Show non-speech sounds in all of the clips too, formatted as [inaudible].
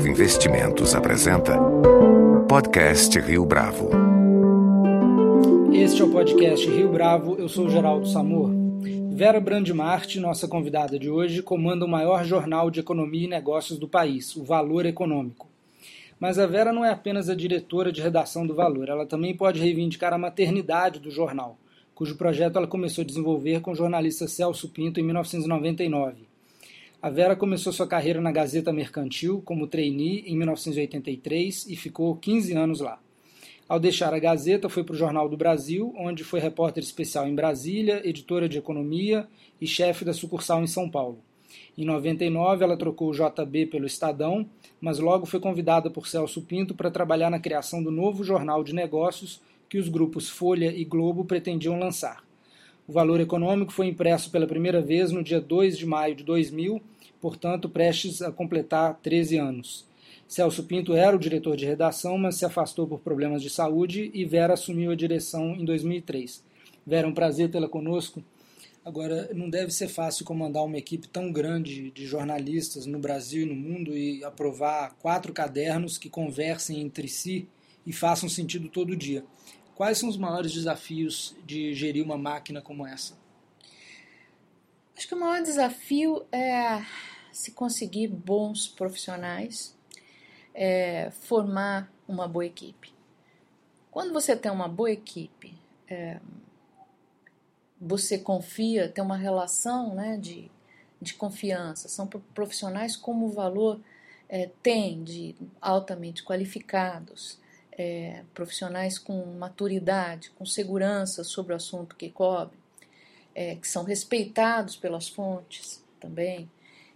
Bravo Investimentos apresenta Podcast Rio Bravo. Este é o podcast Rio Bravo, eu sou Geraldo Samor. Vera Brandmart, nossa convidada de hoje, comanda o maior jornal de economia e negócios do país, o Valor Econômico. Mas a Vera não é apenas a diretora de redação do Valor, ela também pode reivindicar a maternidade do jornal, cujo projeto ela começou a desenvolver com o jornalista Celso Pinto em 1999. A Vera começou sua carreira na Gazeta Mercantil como trainee em 1983 e ficou 15 anos lá. Ao deixar a Gazeta, foi para o Jornal do Brasil, onde foi repórter especial em Brasília, editora de economia e chefe da sucursal em São Paulo. Em 99, ela trocou o JB pelo Estadão, mas logo foi convidada por Celso Pinto para trabalhar na criação do novo jornal de negócios que os grupos Folha e Globo pretendiam lançar. O valor econômico foi impresso pela primeira vez no dia 2 de maio de 2000, portanto prestes a completar 13 anos. Celso Pinto era o diretor de redação, mas se afastou por problemas de saúde e Vera assumiu a direção em 2003. Vera, um prazer tê-la conosco. Agora, não deve ser fácil comandar uma equipe tão grande de jornalistas no Brasil e no mundo e aprovar quatro cadernos que conversem entre si e façam sentido todo dia. Quais são os maiores desafios de gerir uma máquina como essa? Acho que o maior desafio é se conseguir bons profissionais, é formar uma boa equipe. Quando você tem uma boa equipe, é, você confia, tem uma relação né, de, de confiança, são profissionais como o valor é, tem de altamente qualificados, é, profissionais com maturidade, com segurança sobre o assunto que cobre, é, que são respeitados pelas fontes também,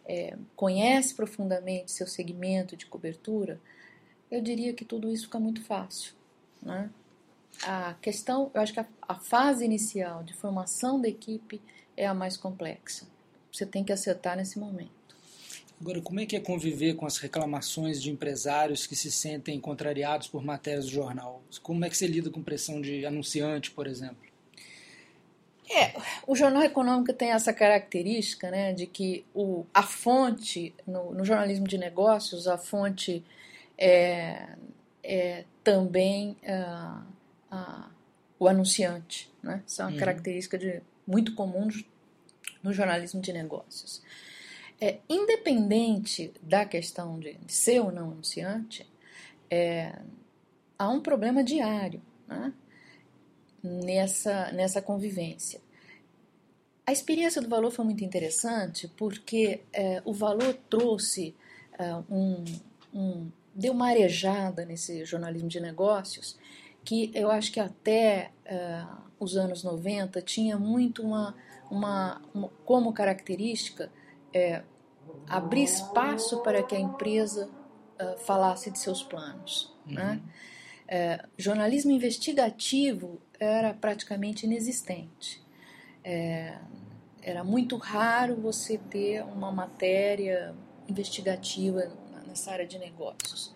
é, conhece profundamente seu segmento de cobertura, eu diria que tudo isso fica muito fácil. Né? A questão, eu acho que a, a fase inicial de formação da equipe é a mais complexa. Você tem que acertar nesse momento. Agora, como é que é conviver com as reclamações de empresários que se sentem contrariados por matérias do jornal? Como é que você lida com pressão de anunciante, por exemplo? É, o jornal econômico tem essa característica, né, de que o, a fonte no, no jornalismo de negócios, a fonte é, é também uh, o anunciante, né? Isso é uma uhum. característica de, muito comum no jornalismo de negócios. É, independente da questão de, ser ou não anunciante, é, há um problema diário né, nessa, nessa convivência. A experiência do valor foi muito interessante porque é, o valor trouxe é, um, um, deu uma arejada nesse jornalismo de negócios que eu acho que até é, os anos 90 tinha muito uma, uma, uma como característica é, abrir espaço para que a empresa uh, falasse de seus planos. Uhum. Né? É, jornalismo investigativo era praticamente inexistente. É, era muito raro você ter uma matéria investigativa nessa área de negócios.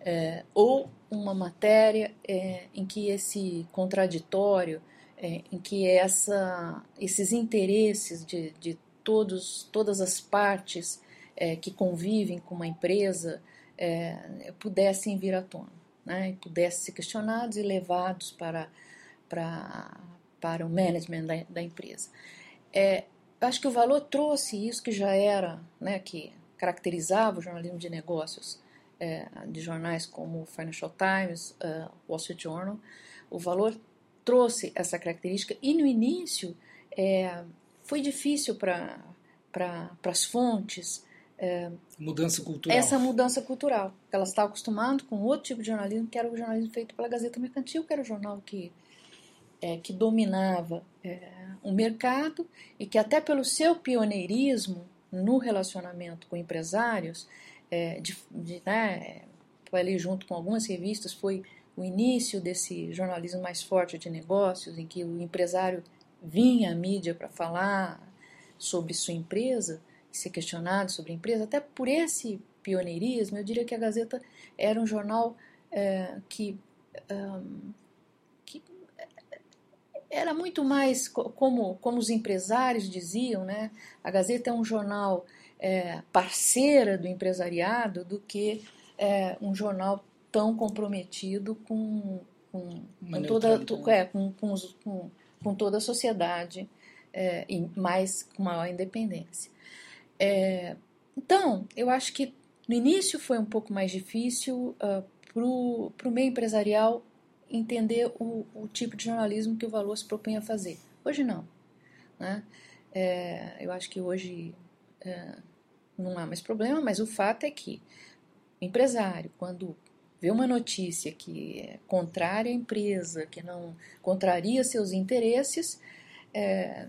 É, ou uma matéria é, em que esse contraditório, é, em que essa, esses interesses de, de todos, todas as partes é, que convivem com uma empresa é, pudessem vir à tona, né, e pudessem ser questionados e levados para, para, para o management da, da empresa. É, acho que o valor trouxe isso que já era, né, que caracterizava o jornalismo de negócios é, de jornais como o Financial Times, uh, Wall Street Journal. O valor trouxe essa característica e no início é, foi difícil para pra, as fontes. É, mudança cultural. Essa mudança cultural. Elas estavam acostumadas com outro tipo de jornalismo, que era o jornalismo feito pela Gazeta Mercantil, que era o jornal que, é, que dominava é, o mercado e que, até pelo seu pioneirismo no relacionamento com empresários, é, de, de, né, ali junto com algumas revistas, foi o início desse jornalismo mais forte de negócios, em que o empresário vinha à mídia para falar sobre sua empresa, ser questionado sobre a empresa, até por esse pioneirismo, eu diria que a Gazeta era um jornal é, que, um, que era muito mais como, como os empresários diziam, né? A Gazeta é um jornal é, parceira do empresariado do que é, um jornal tão comprometido com, com, com toda, é, com, com, os, com, com, toda a sociedade é, e mais com maior independência. É, então, eu acho que no início foi um pouco mais difícil uh, para o meio empresarial entender o, o, tipo de jornalismo que o Valor se propõe a fazer. Hoje não. Né? É, eu acho que hoje é, não há mais problema, mas o fato é que empresário, quando vê uma notícia que é contrária à empresa, que não contraria seus interesses, é,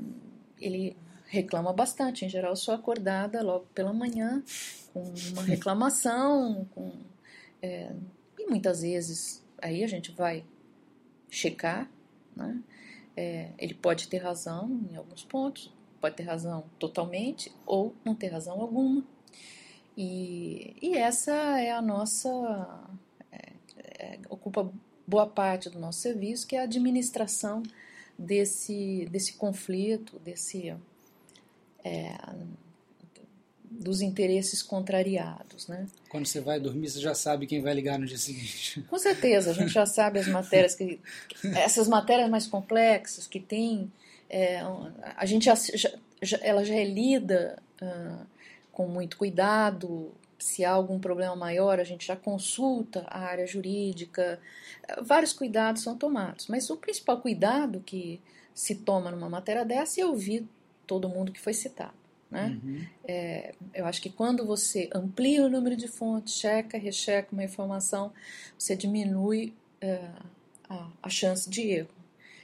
ele reclama bastante. Em geral, sou acordada logo pela manhã com uma reclamação, com, é, e muitas vezes aí a gente vai checar, né? É, ele pode ter razão em alguns pontos, pode ter razão totalmente ou não ter razão alguma. E, e essa é a nossa. É, ocupa boa parte do nosso serviço, que é a administração desse, desse conflito, desse. É, dos interesses contrariados, né? Quando você vai dormir, você já sabe quem vai ligar no dia seguinte. Com certeza, a gente já sabe as matérias que essas matérias mais complexas que tem, é, a gente já, já, ela já é lida uh, com muito cuidado. Se há algum problema maior, a gente já consulta a área jurídica. Vários cuidados são tomados, mas o principal cuidado que se toma numa matéria dessa é ouvir todo mundo que foi citado. Né? Uhum. É, eu acho que quando você amplia o número de fontes, checa, recheca uma informação, você diminui é, a, a, chance de erro.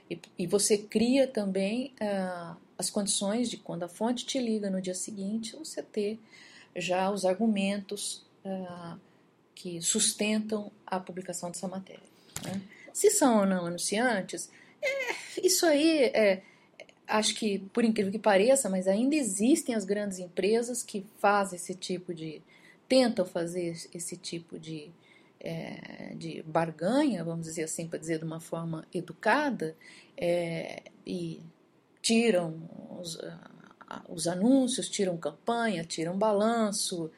E, e você cria também é, as condições de quando a fonte te liga no dia seguinte, você ter já os argumentos é, que sustentam a publicação dessa matéria. Né? Se são ou não anunciantes, é, isso aí é acho que, por incrível que pareça, mas ainda existem as grandes empresas que fazem esse tipo de. tentam fazer esse tipo de, é, de barganha, vamos dizer assim, para dizer de uma forma educada, é, e tiram os, os anúncios, tiram campanha, tiram balanço.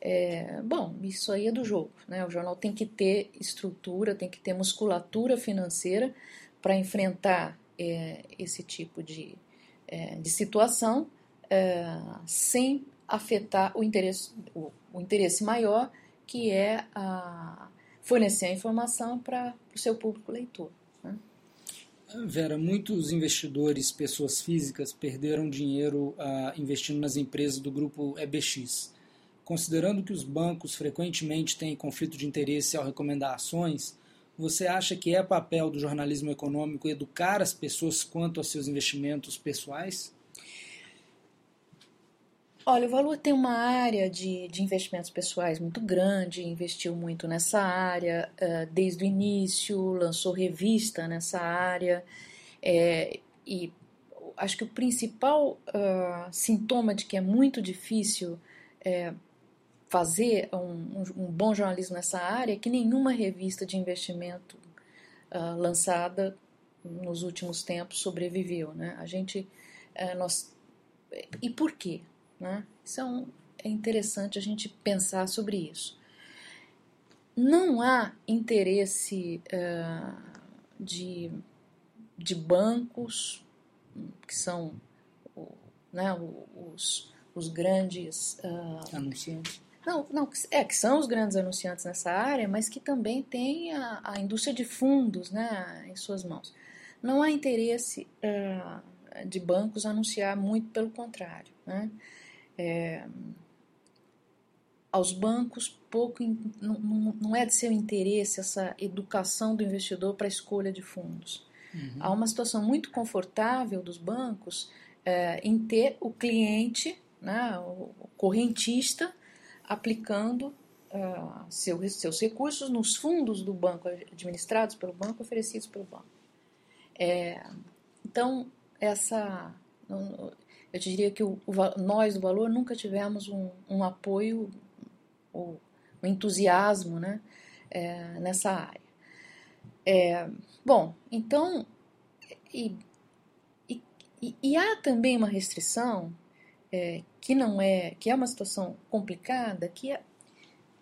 É, bom, isso aí é do jogo. Né? O jornal tem que ter estrutura, tem que ter musculatura financeira para enfrentar é, esse tipo de, é, de situação é, sem afetar o interesse, o, o, interesse maior, que é a, fornecer a informação para o seu público leitor. Vera, muitos investidores, pessoas físicas, perderam dinheiro uh, investindo nas empresas do grupo EBX. Considerando que os bancos frequentemente têm conflito de interesse ao recomendar ações, você acha que é papel do jornalismo econômico educar as pessoas quanto aos seus investimentos pessoais? Olha, o Valor tem uma área de, de investimentos pessoais muito grande, investiu muito nessa área uh, desde o início, lançou revista nessa área, é, e acho que o principal uh, sintoma de que é muito difícil é, fazer um, um, bom jornalismo nessa área que nenhuma revista de investimento uh, lançada nos últimos tempos sobreviveu, né? A gente, nós, e por quê, né? Isso é, um, é interessante a gente pensar sobre isso. Não há interesse uh, de, de bancos que são né, os, os grandes uh, anunciantes não, não, é que são os grandes anunciantes nessa área, mas que também tem a, a indústria de fundos né, em suas mãos. Não há interesse uh, de bancos anunciar, muito pelo contrário. Né? É, aos bancos, pouco não, não, é de seu interesse essa educação do investidor para a escolha de fundos. Uhum. Há uma situação muito confortável dos bancos é, em ter o cliente, né, o correntista, aplicando uh, seu, seus recursos nos fundos do banco, administrados pelo banco, oferecidos pelo banco. É, então, essa. Eu diria que o, o, nós do valor nunca tivemos um, um apoio, ou um entusiasmo né, é, nessa área. É, bom, então. E, e, e, há também uma restrição é, que não é, que é uma situação complicada, que é,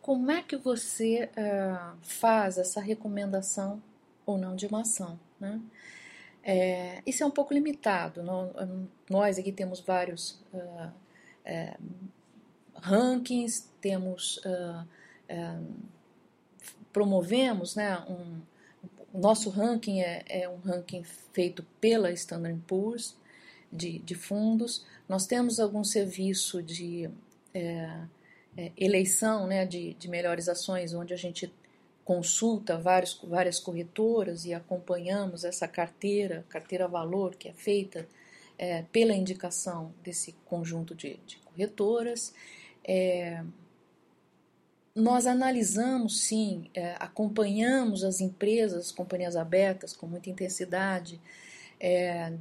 como é que você uh, faz essa recomendação ou não de uma ação. Né? É, isso é um pouco limitado. Nós aqui temos vários uh, é, rankings, temos uh, promovemos, né, um, nosso ranking é, é, um ranking feito pela Standard Poor's de, de fundos. Nós temos algum serviço de é, é, eleição né, de, de melhores ações, onde a gente consulta vários, várias corretoras e acompanhamos essa carteira, carteira valor, que é feita é, pela indicação desse conjunto de, de corretoras. É, nós analisamos, sim, é, acompanhamos as empresas, as companhias abertas com muita intensidade, é,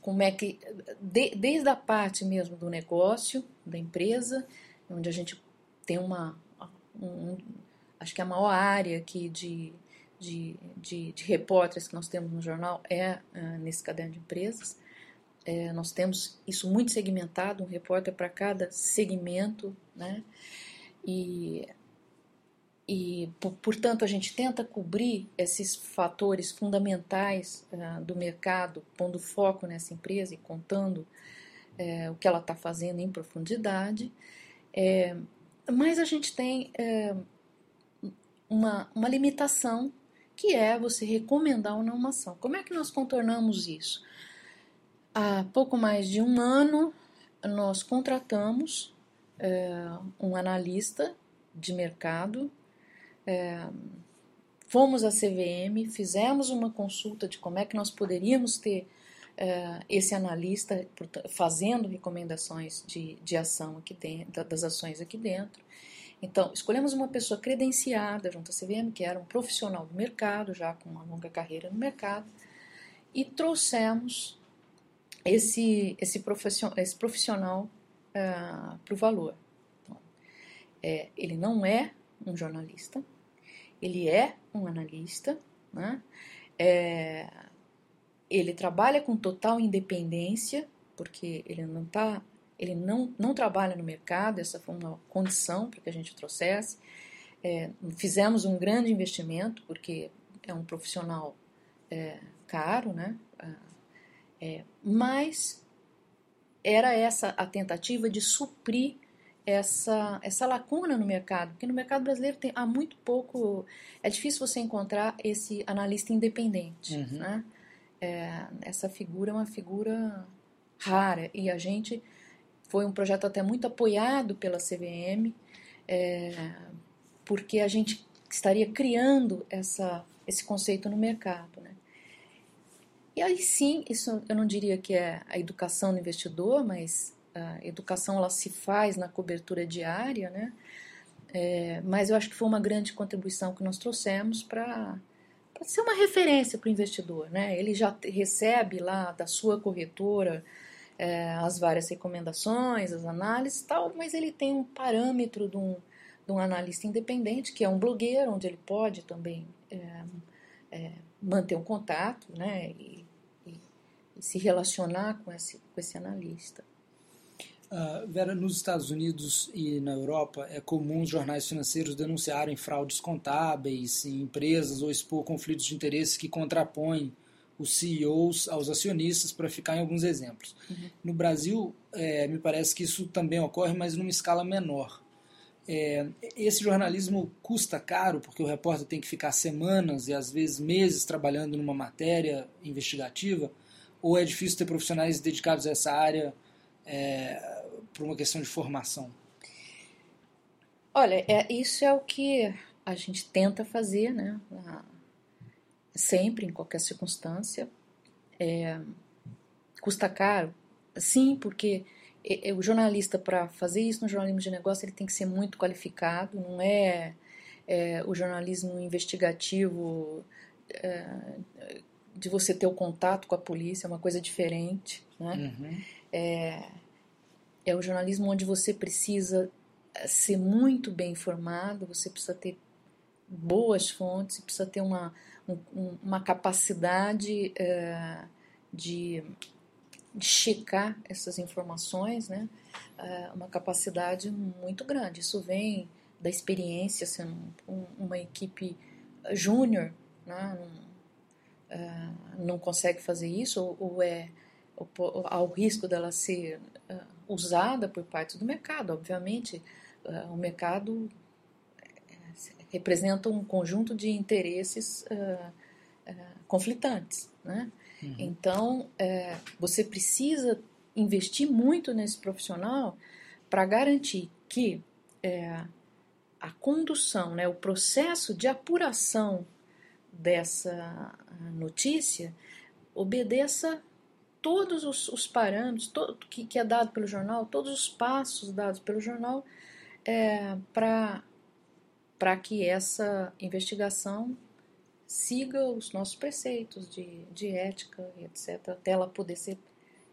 como é que, de, desde a parte mesmo do negócio, da empresa, onde a gente tem uma, um, acho que a maior área aqui de, de, de, de repórteres que nós temos no jornal é uh, nesse caderno de empresas. É, nós temos isso muito segmentado, um repórter para cada segmento, né? E, e portanto, a gente tenta cobrir esses fatores fundamentais uh, do mercado, pondo foco nessa empresa e contando uh, o que ela está fazendo em profundidade. É, mas a gente tem é, uma, uma limitação que é você recomendar ou não uma ação. Como é que nós contornamos isso? Há pouco mais de um ano, nós contratamos é, um analista de mercado, é, fomos à CVM, fizemos uma consulta de como é que nós poderíamos ter é, esse analista fazendo recomendações de, de ação aqui dentro, das ações aqui dentro. Então, escolhemos uma pessoa credenciada junto à CVM, que era um profissional do mercado, já com uma longa carreira no mercado, e trouxemos esse, esse, profissional, esse profissional uh, para o valor. Então, é, ele não é um jornalista, ele é um analista, né? É, ele trabalha com total independência, porque ele não está ele não, não trabalha no mercado, essa foi uma condição para que a gente trouxesse. É, fizemos um grande investimento, porque é um profissional é, caro, né? Ah, é, mas era essa a tentativa de suprir essa, essa lacuna no mercado, porque no mercado brasileiro tem, há muito pouco, é difícil você encontrar esse analista independente, uhum. né? É, essa figura é uma figura rara e a gente foi um projeto até muito apoiado pela CVM, é, porque a gente estaria criando essa, esse conceito no mercado. Né? E aí sim, isso eu não diria que é a educação do investidor, mas a educação ela se faz na cobertura diária, né? É, mas eu acho que foi uma grande contribuição que nós trouxemos para ser uma referência para o investidor. Né? Ele já recebe lá da sua corretora é, as várias recomendações, as análises tal, mas ele tem um parâmetro de um, de um analista independente, que é um blogueiro, onde ele pode também é, é, manter um contato né, e, e, e, se relacionar com esse, com esse analista. Uh, Vera, nos Estados Unidos e na Europa é comum os jornais financeiros denunciarem fraudes contábeis em empresas ou expor conflitos de interesses que contrapõem os CEOs aos acionistas, para ficar em alguns exemplos. Uhum. No Brasil, é, me parece que isso também ocorre, mas numa escala menor. É, esse jornalismo custa caro, porque o repórter tem que ficar semanas e às vezes meses trabalhando numa matéria investigativa, ou é difícil ter profissionais dedicados a essa área é, por uma questão de formação? Olha, é, isso é o que a gente tenta fazer, né? Sempre, em qualquer circunstância. É, custa caro? Sim, porque o jornalista, para fazer isso no jornalismo de negócio, ele tem que ser muito qualificado, não é, é o jornalismo investigativo é, de você ter o contato com a polícia, é uma coisa diferente. Né? Uhum. É, é o jornalismo onde você precisa ser muito bem informado, você precisa ter boas fontes, precisa ter uma, um, uma capacidade é, de, de, checar essas informações, né? É, uma capacidade muito grande. Isso vem da experiência, sendo um, uma equipe júnior, né? não, uh, não consegue fazer isso, ou, ou é ou, há o risco dela ser usada por parte do mercado. Obviamente, o mercado representa um conjunto de interesses conflitantes, né? Uhum. Então, é, você precisa investir muito nesse profissional para garantir que é, a condução, né, o processo de apuração dessa ah, notícia obedeça todos os, os parâmetros todo, que, que, é dado pelo jornal, todos os passos dados pelo jornal é, para que essa investigação siga os nossos preceitos de, de ética, etc., até ela poder ser,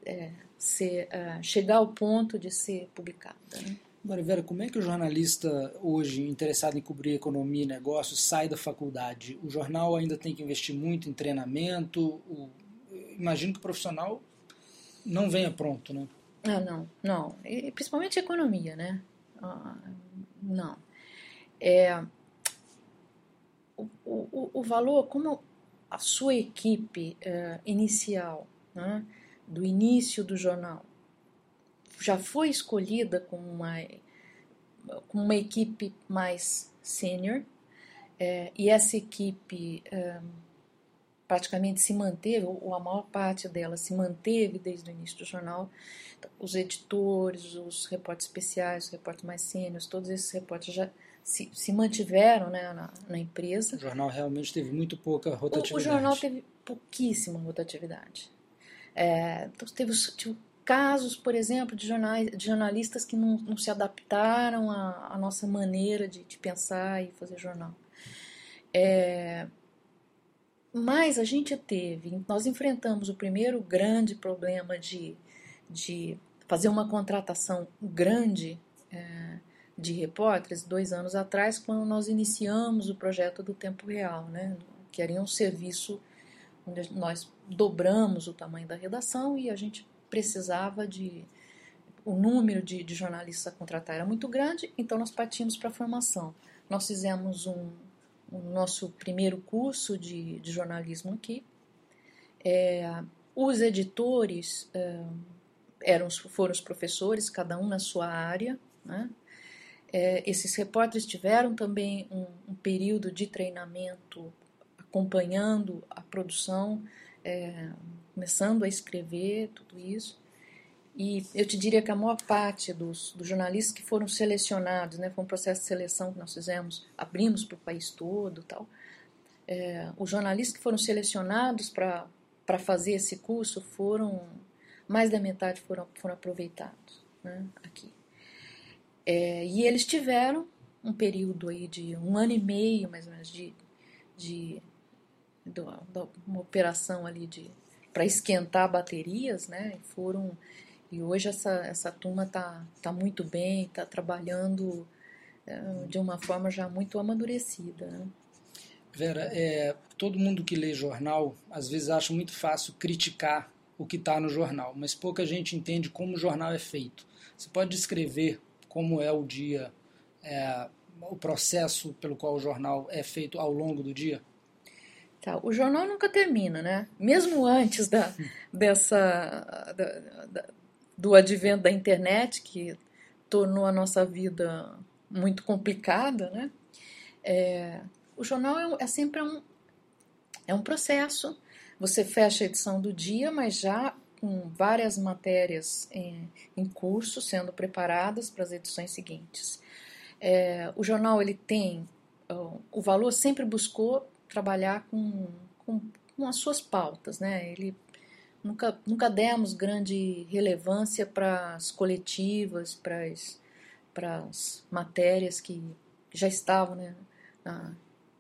é, ser uh, chegar ao ponto de ser publicada. Né? Agora, Vera, como é que o jornalista hoje interessado em cobrir economia e negócios sai da faculdade? O jornal ainda tem que investir muito em treinamento? O... Imagino que o profissional não venha pronto, né? Ah, não, não. E, principalmente economia, né? Ah, não. É, o, o, o valor, como a sua equipe é, inicial, né, do início do jornal, já foi escolhida com uma, uma equipe mais sênior, é, e essa equipe é, praticamente se manteve, ou a maior parte dela se manteve desde o início do jornal. Então, os editores, os repórteres especiais, os repórteres mais sêniores, todos esses repórteres já se, se mantiveram né, na, na, empresa. O jornal realmente teve muito pouca rotatividade. O, o jornal teve pouquíssima rotatividade. É, então teve, teve casos, por exemplo, de, jornais, de jornalistas que não, não se adaptaram à, à nossa maneira de, de, pensar e fazer jornal. É, mas a gente teve, nós enfrentamos o primeiro grande problema de, de fazer uma contratação grande é, de repórteres dois anos atrás, quando nós iniciamos o projeto do Tempo Real, né, que era um serviço onde nós dobramos o tamanho da redação e a gente precisava de. O número de, de jornalistas a contratar era muito grande, então nós partimos para a formação. Nós fizemos um, o nosso primeiro curso de, de jornalismo aqui. É, os editores é, eram, foram os professores, cada um na sua área. Né? É, esses repórteres tiveram também um, um, período de treinamento acompanhando a produção, é, começando a escrever tudo isso. E eu te diria que a maior parte dos, dos jornalistas que foram selecionados, né, foi um processo de seleção que nós fizemos, abrimos para o país todo tal. É, os jornalistas que foram selecionados para fazer esse curso foram, mais da metade foram, foram aproveitados né, aqui. É, e eles tiveram um período aí de um ano e meio, mais ou menos, de, de, de, uma operação ali de para esquentar baterias, né? Foram e hoje essa, essa turma está tá muito bem, está trabalhando é, de uma forma já muito amadurecida. Né? Vera, é, todo mundo que lê jornal às vezes acha muito fácil criticar o que está no jornal, mas pouca gente entende como o jornal é feito. Você pode descrever como é o dia, é, o processo pelo qual o jornal é feito ao longo do dia? Tá, o jornal nunca termina, né? Mesmo antes da, dessa, da, da, do advento da internet, que tornou a nossa vida muito complicada, né? É, o jornal é, é, sempre um, é um processo. Você fecha a edição do dia, mas já com várias matérias em, em curso sendo preparadas para as edições seguintes. É, o jornal ele tem o valor sempre buscou trabalhar com, com, com as suas pautas, né? Ele nunca, nunca demos grande relevância para as coletivas, para as matérias que já estavam né, na,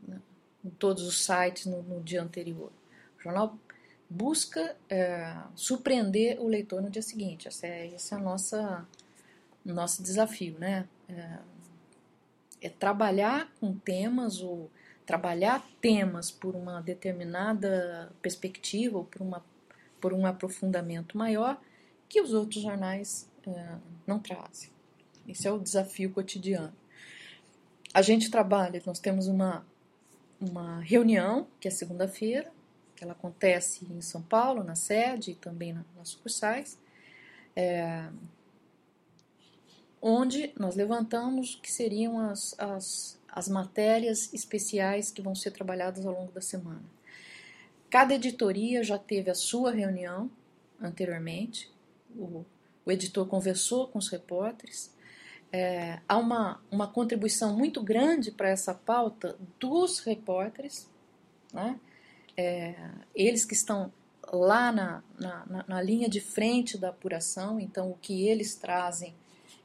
na, em todos os sites no, no, dia anterior. O jornal busca é, surpreender o leitor no dia seguinte. Esse é, esse é o nossa, nosso desafio, né? É, é trabalhar com temas ou trabalhar temas por uma determinada perspectiva ou por uma por um aprofundamento maior que os outros jornais uh, não trazem. Esse é o desafio cotidiano. a gente trabalha, nós temos uma, uma reunião, que é segunda-feira, que ela acontece em São Paulo, na sede e também na, nas sucursais, é, onde nós levantamos o que seriam as, as, as matérias especiais que vão ser trabalhadas ao longo da semana. Cada editoria já teve a sua reunião anteriormente, o, o editor conversou com os repórteres. É, há uma, uma contribuição muito grande para essa pauta dos repórteres, né? É, eles que estão lá na, na, na, linha de frente da apuração, então o que eles trazem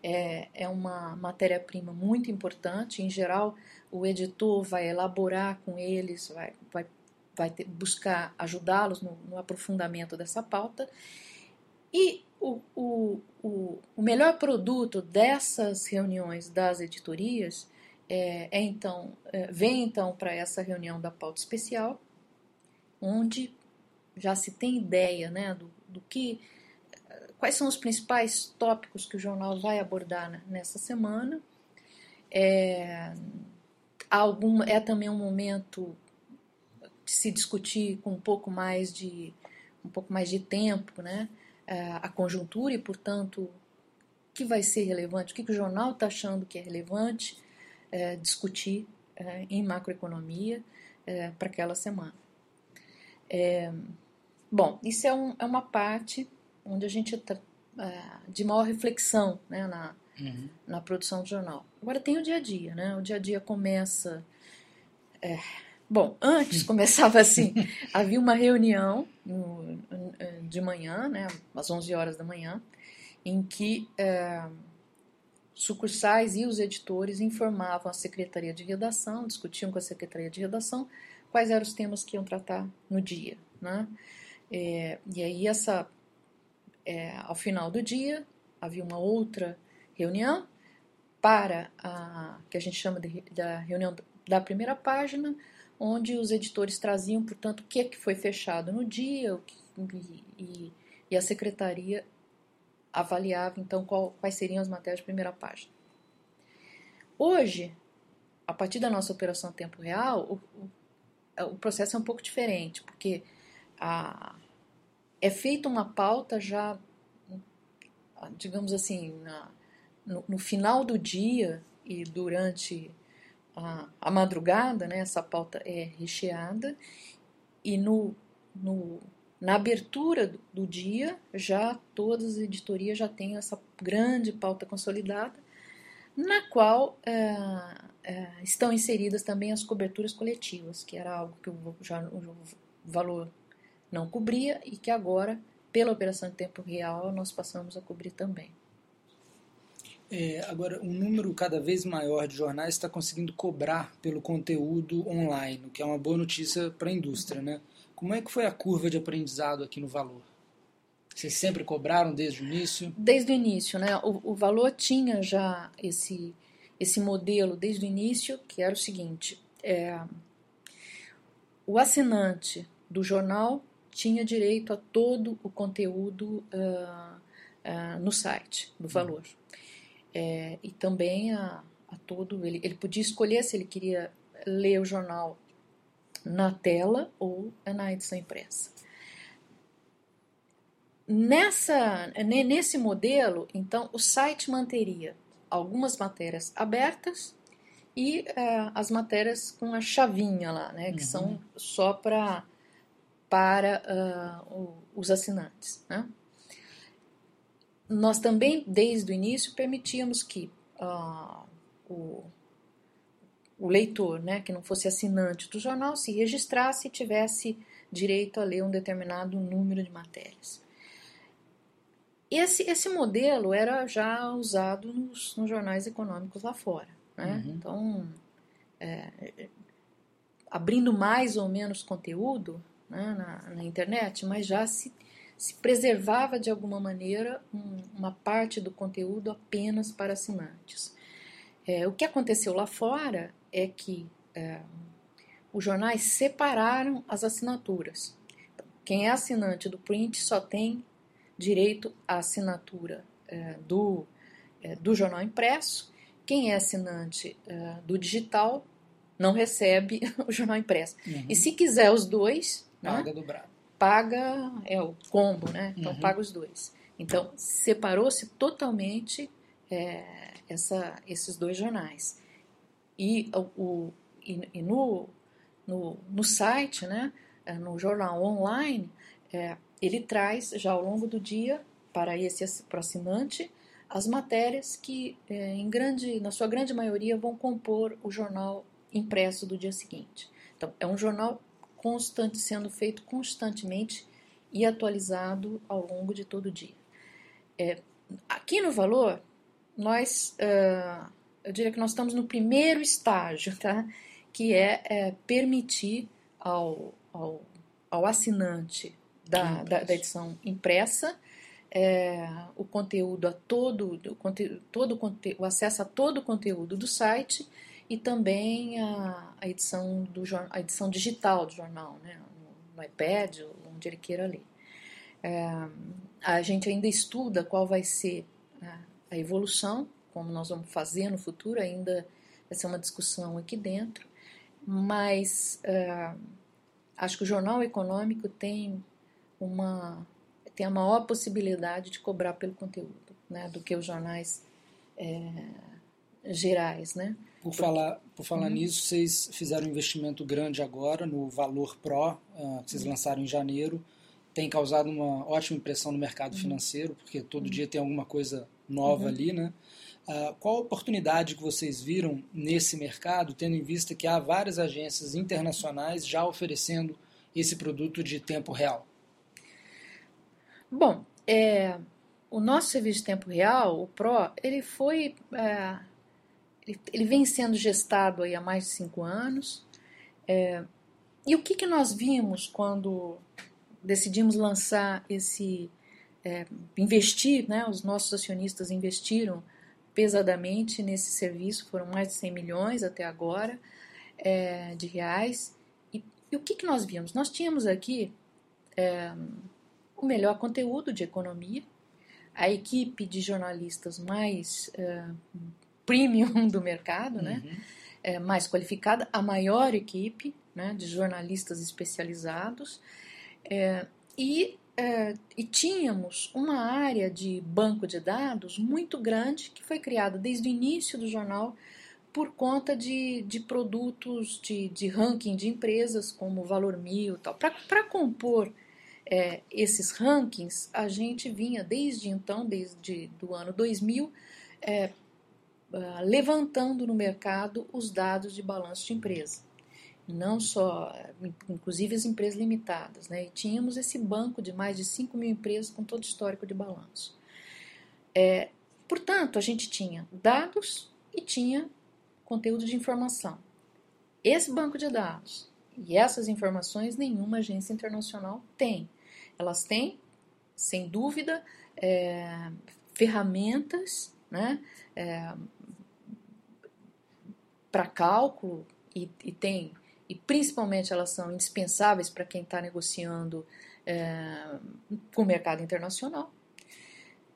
é, é uma matéria-prima muito importante. Em geral, o editor vai elaborar com eles, vai, vai, vai ter, buscar ajudá-los no, no aprofundamento dessa pauta. E o, o, o, o melhor produto dessas reuniões das editorias é, é então é, vem então para essa reunião da pauta especial, onde já se tem ideia né, do, do que quais são os principais tópicos que o jornal vai abordar nessa semana. É, algum, é também um momento de se discutir com um pouco mais de um pouco mais de tempo, né? É, a conjuntura e, portanto, o que vai ser relevante, o que, o jornal está achando que é relevante é, discutir é, em macroeconomia é, para aquela semana. É, bom, isso é, um, é, uma parte onde a gente está é, de maior reflexão né, na, uhum. na produção do jornal. Agora tem o dia a dia, né? O dia a dia começa. Bom, antes [laughs] começava assim: havia uma reunião no, de manhã, né, às 11 horas da manhã, em que é, sucursais e os editores informavam a secretaria de redação, discutiam com a secretaria de redação quais eram os temas que iam tratar no dia. Né? É, e aí, essa, é, ao final do dia, havia uma outra reunião para a que a gente chama de, da reunião da primeira página, onde os editores traziam, portanto, o que, é que foi fechado no dia e, e, a secretaria avaliava, então, qual, quais seriam as matérias de primeira página. Hoje, a partir da nossa operação tempo real, o, o processo é um pouco diferente, porque a, é feita uma pauta já, digamos assim, na, no, no final do dia e durante a, a madrugada, né, essa pauta é recheada, e no, no, na abertura do, do dia, já todas as editorias já têm essa grande pauta consolidada, na qual é, é, estão inseridas também as coberturas coletivas, que era algo que o, já, o valor não cobria e que agora, pela operação de tempo real, nós passamos a cobrir também. É, agora, um número cada vez maior de jornais está conseguindo cobrar pelo conteúdo online, o que é uma boa notícia para a indústria. Né? Como é que foi a curva de aprendizado aqui no Valor? Vocês sempre cobraram desde o início? Desde o início, né? O, o Valor tinha já esse, esse modelo desde o início, que era o seguinte: é, o assinante do jornal tinha direito a todo o conteúdo uh, uh, no site do Valor. É, e também a, a todo. Ele, ele podia escolher se ele queria ler o jornal na tela ou na edição impressa. Nessa, nesse modelo, então, o site manteria algumas matérias abertas e uh, as matérias com a chavinha lá, né, que uhum. são só pra, para uh, os assinantes. Né? nós também, desde o início, permitíamos que uh, o, o, leitor, né, que não fosse assinante do jornal, se registrasse e tivesse direito a ler um determinado número de matérias. Esse, esse modelo era já usado nos, nos jornais econômicos lá fora. Né? Uhum. Então, é, abrindo mais ou menos conteúdo né, na, na internet, mas já se se preservava de alguma maneira um, uma parte do conteúdo apenas para assinantes. É, o que aconteceu lá fora é que é, os jornais separaram as assinaturas. Quem é assinante do print só tem direito à assinatura é, do, é, do jornal impresso quem é assinante uh, do digital não recebe [laughs] o jornal impresso. Uhum. E se quiser os dois, né, paga né, dobrado. Paga é o combo, né? Então uhum. paga os dois. Então separou-se totalmente é, essa, esses dois jornais. E, o, e, e no, no, no, site, né, é, no jornal online, é, ele traz já ao longo do dia para esse assinante as matérias que, é, em grande, na sua grande maioria, vão compor o jornal impresso do dia seguinte. Então, é um jornal constante, sendo feito constantemente e atualizado ao longo de todo o dia. É, aqui no Valor, nós, uh, eu diria que nós estamos no primeiro estágio, tá? que é, é permitir ao, ao, ao assinante da, da, da, edição impressa é, o conteúdo a todo, o, conteúdo, todo o acesso a todo o conteúdo do site e também a, a edição do a edição digital do jornal, né, no, no iPad, onde ele queira ler. É, a gente ainda estuda qual vai ser a, a evolução, como nós vamos fazer no futuro, ainda vai ser uma discussão aqui dentro, mas é, acho que o jornal econômico tem uma tem a maior possibilidade de cobrar pelo conteúdo, né, do que os jornais é, gerais, né? Por falar, por falar uhum. nisso, vocês fizeram um investimento grande agora no Valor Pro, uh, que vocês uhum. lançaram em janeiro. Tem causado uma ótima impressão no mercado uhum. financeiro, porque todo dia tem alguma coisa nova ali, né? Uh, qual a oportunidade que vocês viram nesse mercado, tendo em vista que há várias agências internacionais já oferecendo esse produto de tempo real? Bom, é, o nosso serviço de tempo real, o PRO, ele foi é, ele, ele vem sendo gestado aí há mais de cinco anos. É, e o que, que nós vimos quando decidimos lançar esse. É, investir, né, os nossos acionistas investiram pesadamente nesse serviço, foram mais de 100 milhões até agora é, de reais. E, e, o que, que nós vimos? Nós tínhamos aqui é, o melhor conteúdo de economia, a equipe de jornalistas mais é, premium do mercado, né? uhum. né? É, mais qualificada, a maior equipe né, de jornalistas especializados. É, e, é, e tínhamos uma área de banco de dados muito grande que foi criada desde o início do jornal por conta de, de produtos de, de ranking de empresas como Valor Mil tal. Para compor é, esses rankings, a gente vinha desde então, desde o ano 2000, é, ah, levantando no mercado os dados de balanço de empresa. Não só, inclusive as empresas limitadas. Né? E tínhamos esse banco de mais de 5 mil empresas com todo histórico de balanço. É, portanto, a gente tinha dados e tinha conteúdo de informação. Esse banco de dados e essas informações nenhuma agência internacional tem. Elas têm, sem dúvida, é, ferramentas né, é, para cálculo e, e, tem e principalmente elas são indispensáveis para quem está negociando é, com o mercado internacional.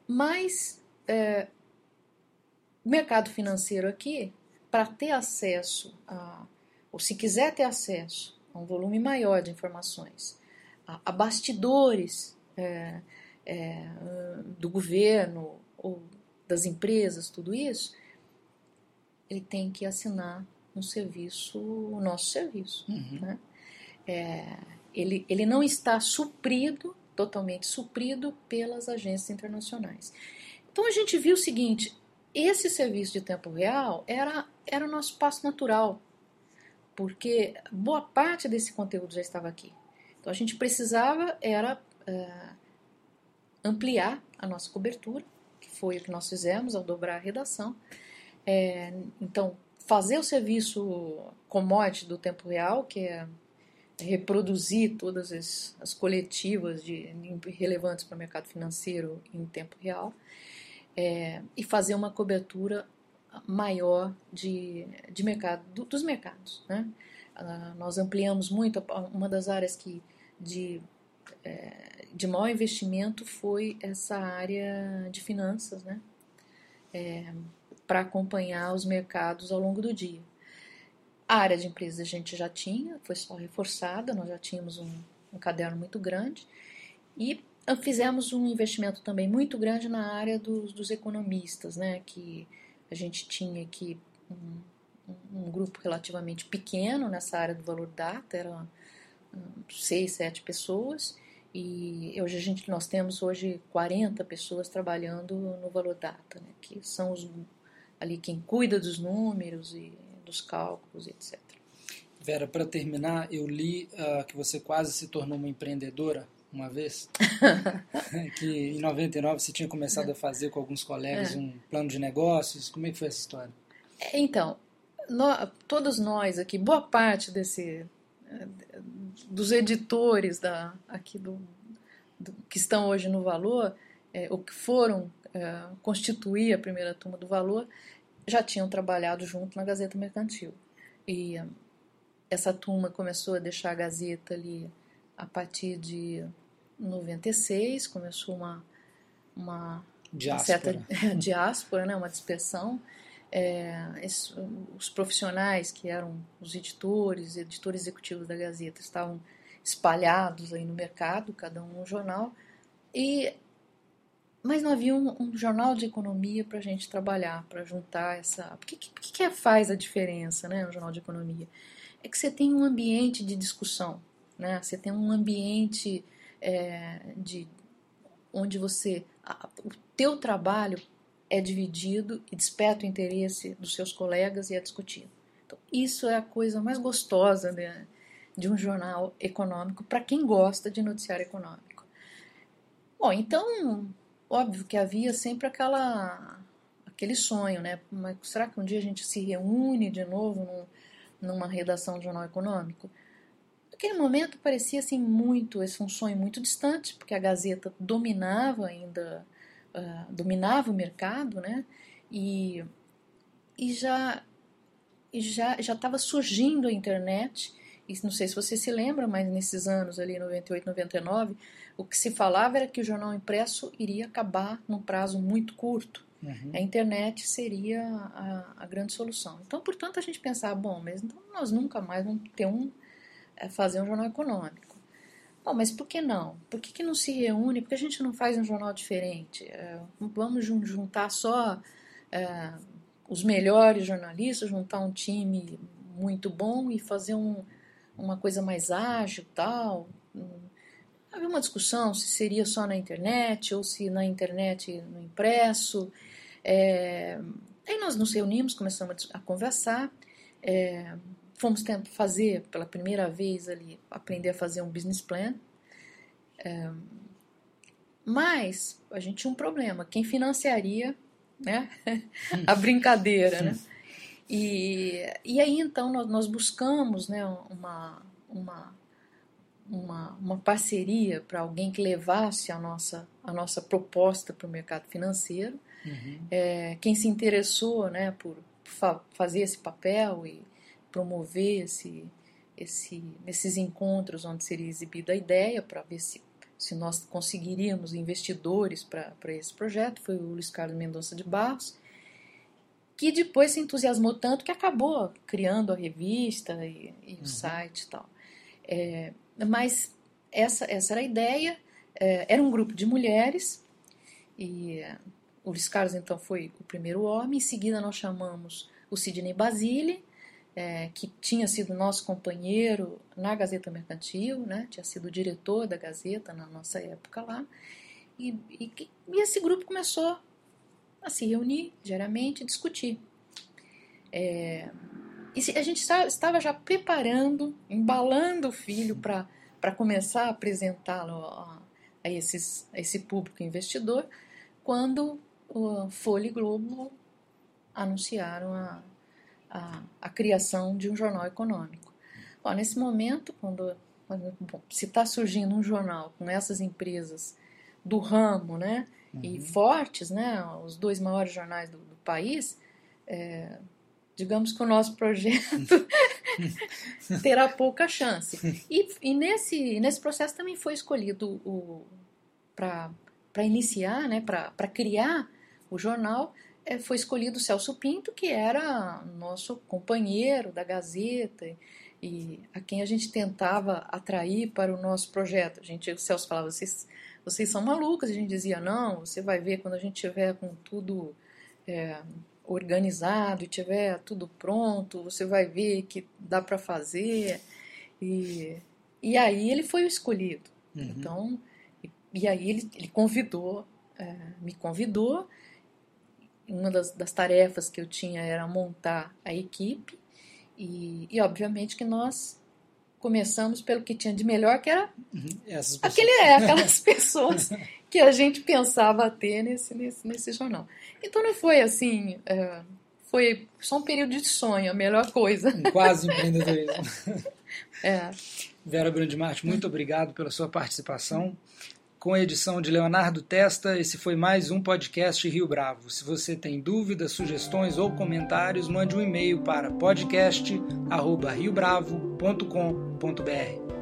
Mas é, o mercado financeiro aqui, para ter acesso a, ou se quiser ter acesso a um volume maior de informações, a, a bastidores é, é do governo ou das empresas, tudo isso, ele tem que assinar um serviço, o nosso serviço. Uhum. Né? É, ele, ele não está suprido, totalmente suprido pelas agências internacionais. Então a gente viu o seguinte: esse serviço de tempo real era, era o nosso passo natural, porque boa parte desse conteúdo já estava aqui. Então a gente precisava era é, ampliar a nossa cobertura, que foi o que nós fizemos ao dobrar a redação. É, então, fazer o serviço commodity do tempo real, que é reproduzir todas as, as coletivas de relevantes para o mercado financeiro em tempo real, é, e fazer uma cobertura maior de, de mercado, do, dos mercados. Né? Ah, nós ampliamos muito, uma das áreas que de, é, de maior investimento foi essa área de finanças, né? é, para acompanhar os mercados ao longo do dia. A área de empresas a gente já tinha, foi só reforçada, nós já tínhamos um, um caderno muito grande e fizemos um investimento também muito grande na área dos, dos economistas, né, que a gente tinha aqui um, um, grupo relativamente pequeno nessa área do valor data, eram seis, sete pessoas, e hoje a gente, nós temos hoje 40 pessoas trabalhando no valor data, né, que são os, ali quem cuida dos números e dos cálculos, etc. Vera, para terminar, eu li uh, que você quase se tornou uma empreendedora uma vez, [laughs] [laughs] que em 99 você tinha começado a fazer com alguns colegas é. um plano de negócios. Como é que foi essa história? É, então, nós, todos nós aqui, boa parte desse dos editores da, aqui do, do que estão hoje no Valor, é, ou que foram é, constituir a primeira turma do Valor, já tinham trabalhado junto na Gazeta Mercantil. E essa turma começou a deixar a Gazeta ali a partir de 96, começou uma, uma, diáspora. uma certa [laughs] diáspora, né, uma dispersão. É, es, os profissionais que eram os editores, editores executivos da Gazeta, estavam espalhados aí no mercado, cada um um jornal, e mas não havia um, um jornal de economia para a gente trabalhar, para juntar essa. O que, que, que faz a diferença, né, no jornal de economia? É que você tem um ambiente de discussão, né? Você tem um ambiente é, de onde você a, o teu trabalho é dividido e desperta o interesse dos seus colegas e é discutido. Então, isso é a coisa mais gostosa né, de um jornal econômico para quem gosta de noticiário econômico. Bom, então, óbvio que havia sempre aquela aquele sonho, né? Mas será que um dia a gente se reúne de novo num, numa redação de jornal econômico? Naquele momento parecia assim muito, esse um sonho muito distante, porque a Gazeta dominava ainda, uh, dominava o mercado, né? E, e já e já já estava surgindo a internet. E não sei se você se lembra, mas nesses anos ali, 98, 99, o que se falava era que o jornal impresso iria acabar num prazo muito curto. Uhum. A internet seria a, a, grande solução. Então, portanto, a gente pensava, bom, mas então nós nunca mais vamos ter um fazer um jornal econômico. Bom, mas por que não? Por que, que não se reúne? Por que a gente não faz um jornal diferente? É, vamos juntar só é, os melhores jornalistas, juntar um time muito bom e fazer um, uma coisa mais ágil tal. Havia uma discussão se seria só na internet ou se na internet no impresso. É, aí nós nos reunimos, começamos a conversar. É, fomos tentar fazer pela primeira vez ali, aprender a fazer um business plan. É, mas a gente tinha um problema, quem financiaria né, [laughs] a brincadeira, né? E, e aí então nós, nós buscamos né, uma, uma, uma, uma parceria para alguém que levasse a nossa, a nossa proposta para o mercado financeiro. Uhum. É, quem se interessou né, por fa fazer esse papel e promover esse, esse, esses encontros onde seria exibida a ideia para ver se, se nós conseguiríamos investidores para esse projeto. Foi o Luiz Carlos Mendonça de Barros, que depois se entusiasmou tanto que acabou criando a revista e, e o uhum. site e tal. É, mas essa, essa era a ideia. É, era um grupo de mulheres e o Luiz Carlos então foi o primeiro homem. Em seguida nós chamamos o Sidney Basile, é, que tinha sido nosso companheiro na Gazeta Mercantil, né? tinha sido diretor da Gazeta na nossa época lá, e, e, e esse grupo começou a se reunir diariamente e discutir. É, e a gente estava já preparando, embalando o filho para começar a apresentá-lo a, a, esses, a esse público investidor, quando o Folha e Globo anunciaram a, a, a criação de um jornal econômico. Bom, nesse momento, quando, bom, se está surgindo um jornal com essas empresas do ramo, né, uhum. e fortes, né, os dois maiores jornais do, do país, é, digamos que o nosso projeto [laughs] terá pouca chance. E, e, nesse, nesse processo também foi escolhido para iniciar, né, para criar o jornal, foi escolhido o Celso Pinto, que era nosso companheiro da Gazeta e a quem a gente tentava atrair para o nosso projeto. A gente, o Celso falava, vocês, vocês são malucos. A gente dizia, não, você vai ver quando a gente tiver com tudo é, organizado e tiver tudo pronto, você vai ver que dá para fazer. E, e aí ele foi o escolhido. Uhum. Então, e, e, aí ele, ele convidou, é, me convidou. Uma das, das tarefas que eu tinha era montar a equipe e, e obviamente que nós começamos pelo que tinha de melhor, que era uhum. aquele, é, aquelas [laughs] pessoas que a gente pensava ter nesse, nesse, nesse jornal. Então não foi assim, é, foi só um período de sonho, a melhor coisa. Quase empreendedorismo. [laughs] é. Vera Brandmart, muito obrigado pela sua participação. Com a edição de Leonardo Testa, esse foi mais um podcast Rio Bravo. Se você tem dúvidas, sugestões ou comentários, mande um e-mail para podcast@riobravo.com.br.